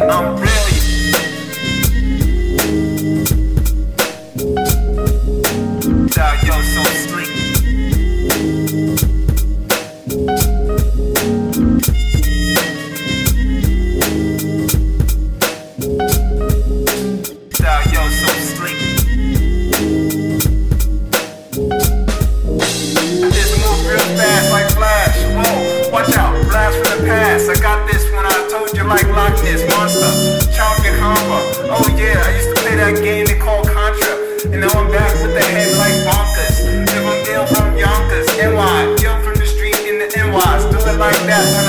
I'm brilliant. Yo, so sleek. Like Loch Ness Monster. Chomping Combo. Oh yeah, I used to play that game they call Contra. And now I'm back with the head like bonkers. If I'm ill from Yonkers, NY. Ill from the street in the. Do it like that